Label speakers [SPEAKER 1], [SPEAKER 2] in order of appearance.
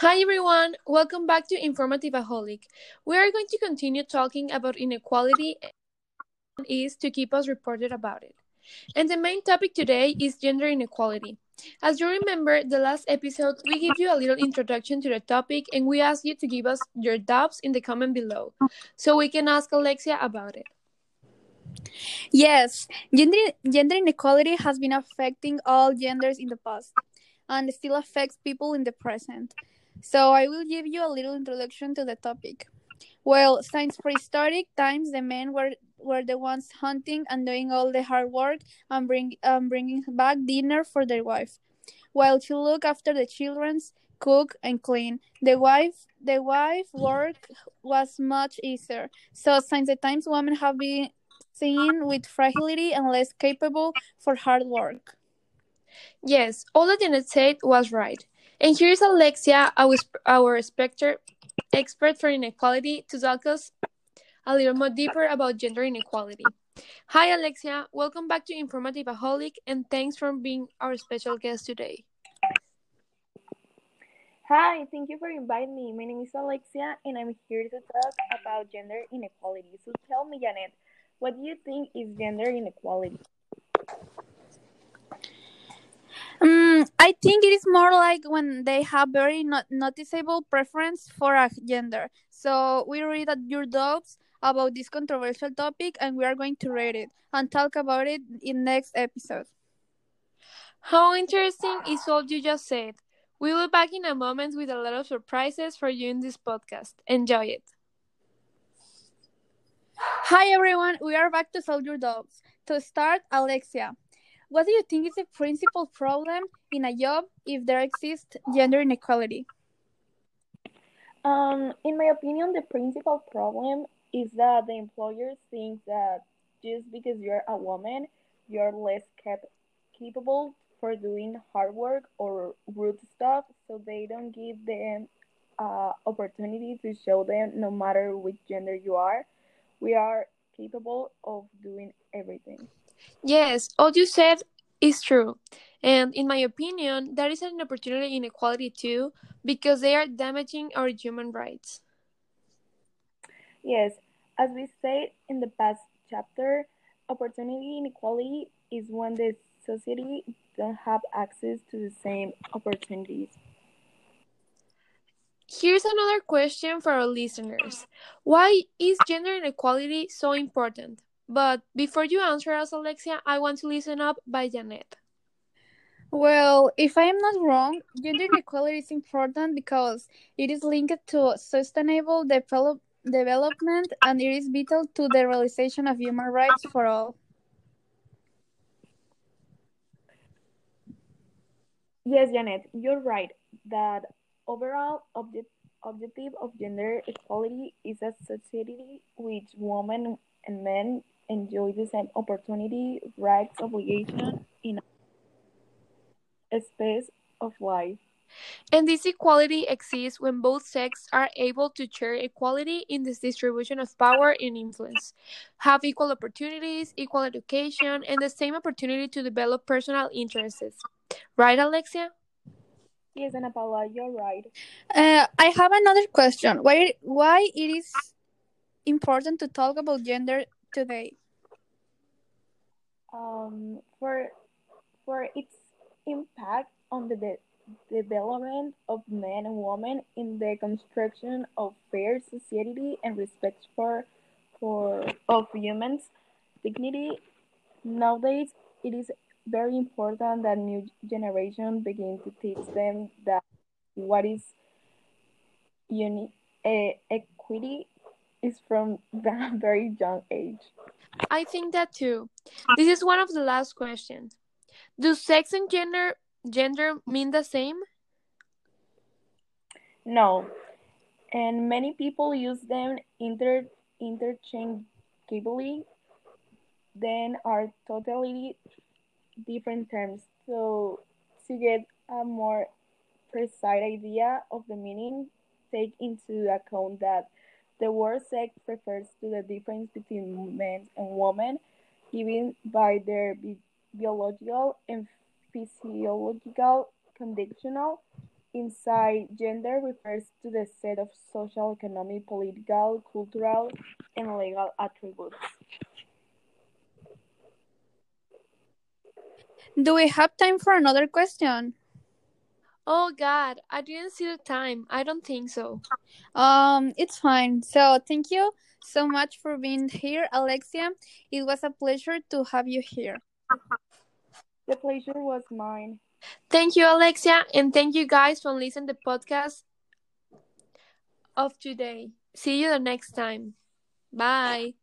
[SPEAKER 1] Hi everyone, welcome back to Informative Aholic. We are going to continue talking about inequality is to keep us reported about it. And the main topic today is gender inequality. As you remember, the last episode we gave you a little introduction to the topic and we asked you to give us your doubts in the comment below so we can ask Alexia about it.
[SPEAKER 2] Yes, gender, gender inequality has been affecting all genders in the past and still affects people in the present. So I will give you a little introduction to the topic. Well, since prehistoric times, the men were were the ones hunting and doing all the hard work and bring um, bringing back dinner for their wife, while she looked after the children's cook and clean. The wife the wife work was much easier. So since the times women have been seen with fragility and less capable for hard work.
[SPEAKER 1] Yes, all that Janet said was right. And here's Alexia, our, our specter expert for inequality, to talk us a little more deeper about gender inequality. Hi, Alexia. Welcome back to Informative Aholic, and thanks for being our special guest today.
[SPEAKER 3] Hi, thank you for inviting me. My name is Alexia, and I'm here to talk about gender inequality. So tell me, Janet, what do you think is gender inequality?
[SPEAKER 2] Um, I think it is more like when they have very not noticeable preference for a gender. So we read at your doubts about this controversial topic, and we are going to read it and talk about it in next episode.
[SPEAKER 1] How interesting is all you just said. We will be back in a moment with a lot of surprises for you in this podcast. Enjoy it.
[SPEAKER 2] Hi everyone, we are back to your doubts. To start, Alexia, what do you think is the principal problem in a job if there exists gender inequality?
[SPEAKER 3] Um, in my opinion, the principal problem is that the employers think that just because you're a woman, you're less cap- capable for doing hard work or rude stuff, so they don't give them uh, opportunity to show them no matter which gender you are, we are capable of doing everything.
[SPEAKER 1] Yes, all you said is true. And in my opinion, that is an opportunity inequality too, because they are damaging our human rights.
[SPEAKER 3] Yes, as we said in the past chapter, opportunity inequality is when the society don't have access to the same opportunities.
[SPEAKER 1] Here's another question for our listeners. Why is gender inequality so important? But before you answer us, Alexia, I want to listen up by Janet.
[SPEAKER 2] Well, if I am not wrong, gender equality is important because it is linked to sustainable develop- development and it is vital to the realization of human rights for all.
[SPEAKER 3] Yes, Janet, you're right that overall object, objective of gender equality is a society which women and men enjoy the same opportunity, rights, obligation in a space of life.
[SPEAKER 1] And this equality exists when both sexes are able to share equality in this distribution of power and influence, have equal opportunities, equal education, and the same opportunity to develop personal interests. Right, Alexia?
[SPEAKER 3] Yes, Ana Paula, you're right.
[SPEAKER 2] Uh, I have another question. Why why it is important to talk about gender today?
[SPEAKER 3] Um, for for its impact on the de- development of men and women in the construction of fair society and respect for for of humans dignity nowadays it is very important that new generation begin to teach them that what is uni- uh, equity is from a very young age
[SPEAKER 1] I think that too. This is one of the last questions. Do sex and gender gender mean the same?
[SPEAKER 3] no and many people use them inter interchangeably then are totally different terms so to get a more precise idea of the meaning take into account that the word sex refers to the difference between men and women given by their bi- biological and physiological conditional inside gender refers to the set of social, economic, political, cultural, and legal attributes.
[SPEAKER 2] Do we have time for another question?
[SPEAKER 1] Oh God, I didn't see the time. I don't think so.
[SPEAKER 2] Um, it's fine. So thank you so much for being here, Alexia. It was a pleasure to have you here.
[SPEAKER 3] The pleasure was mine.
[SPEAKER 1] Thank you, Alexia, and thank you guys for listening to the podcast of today. See you the next time. Bye.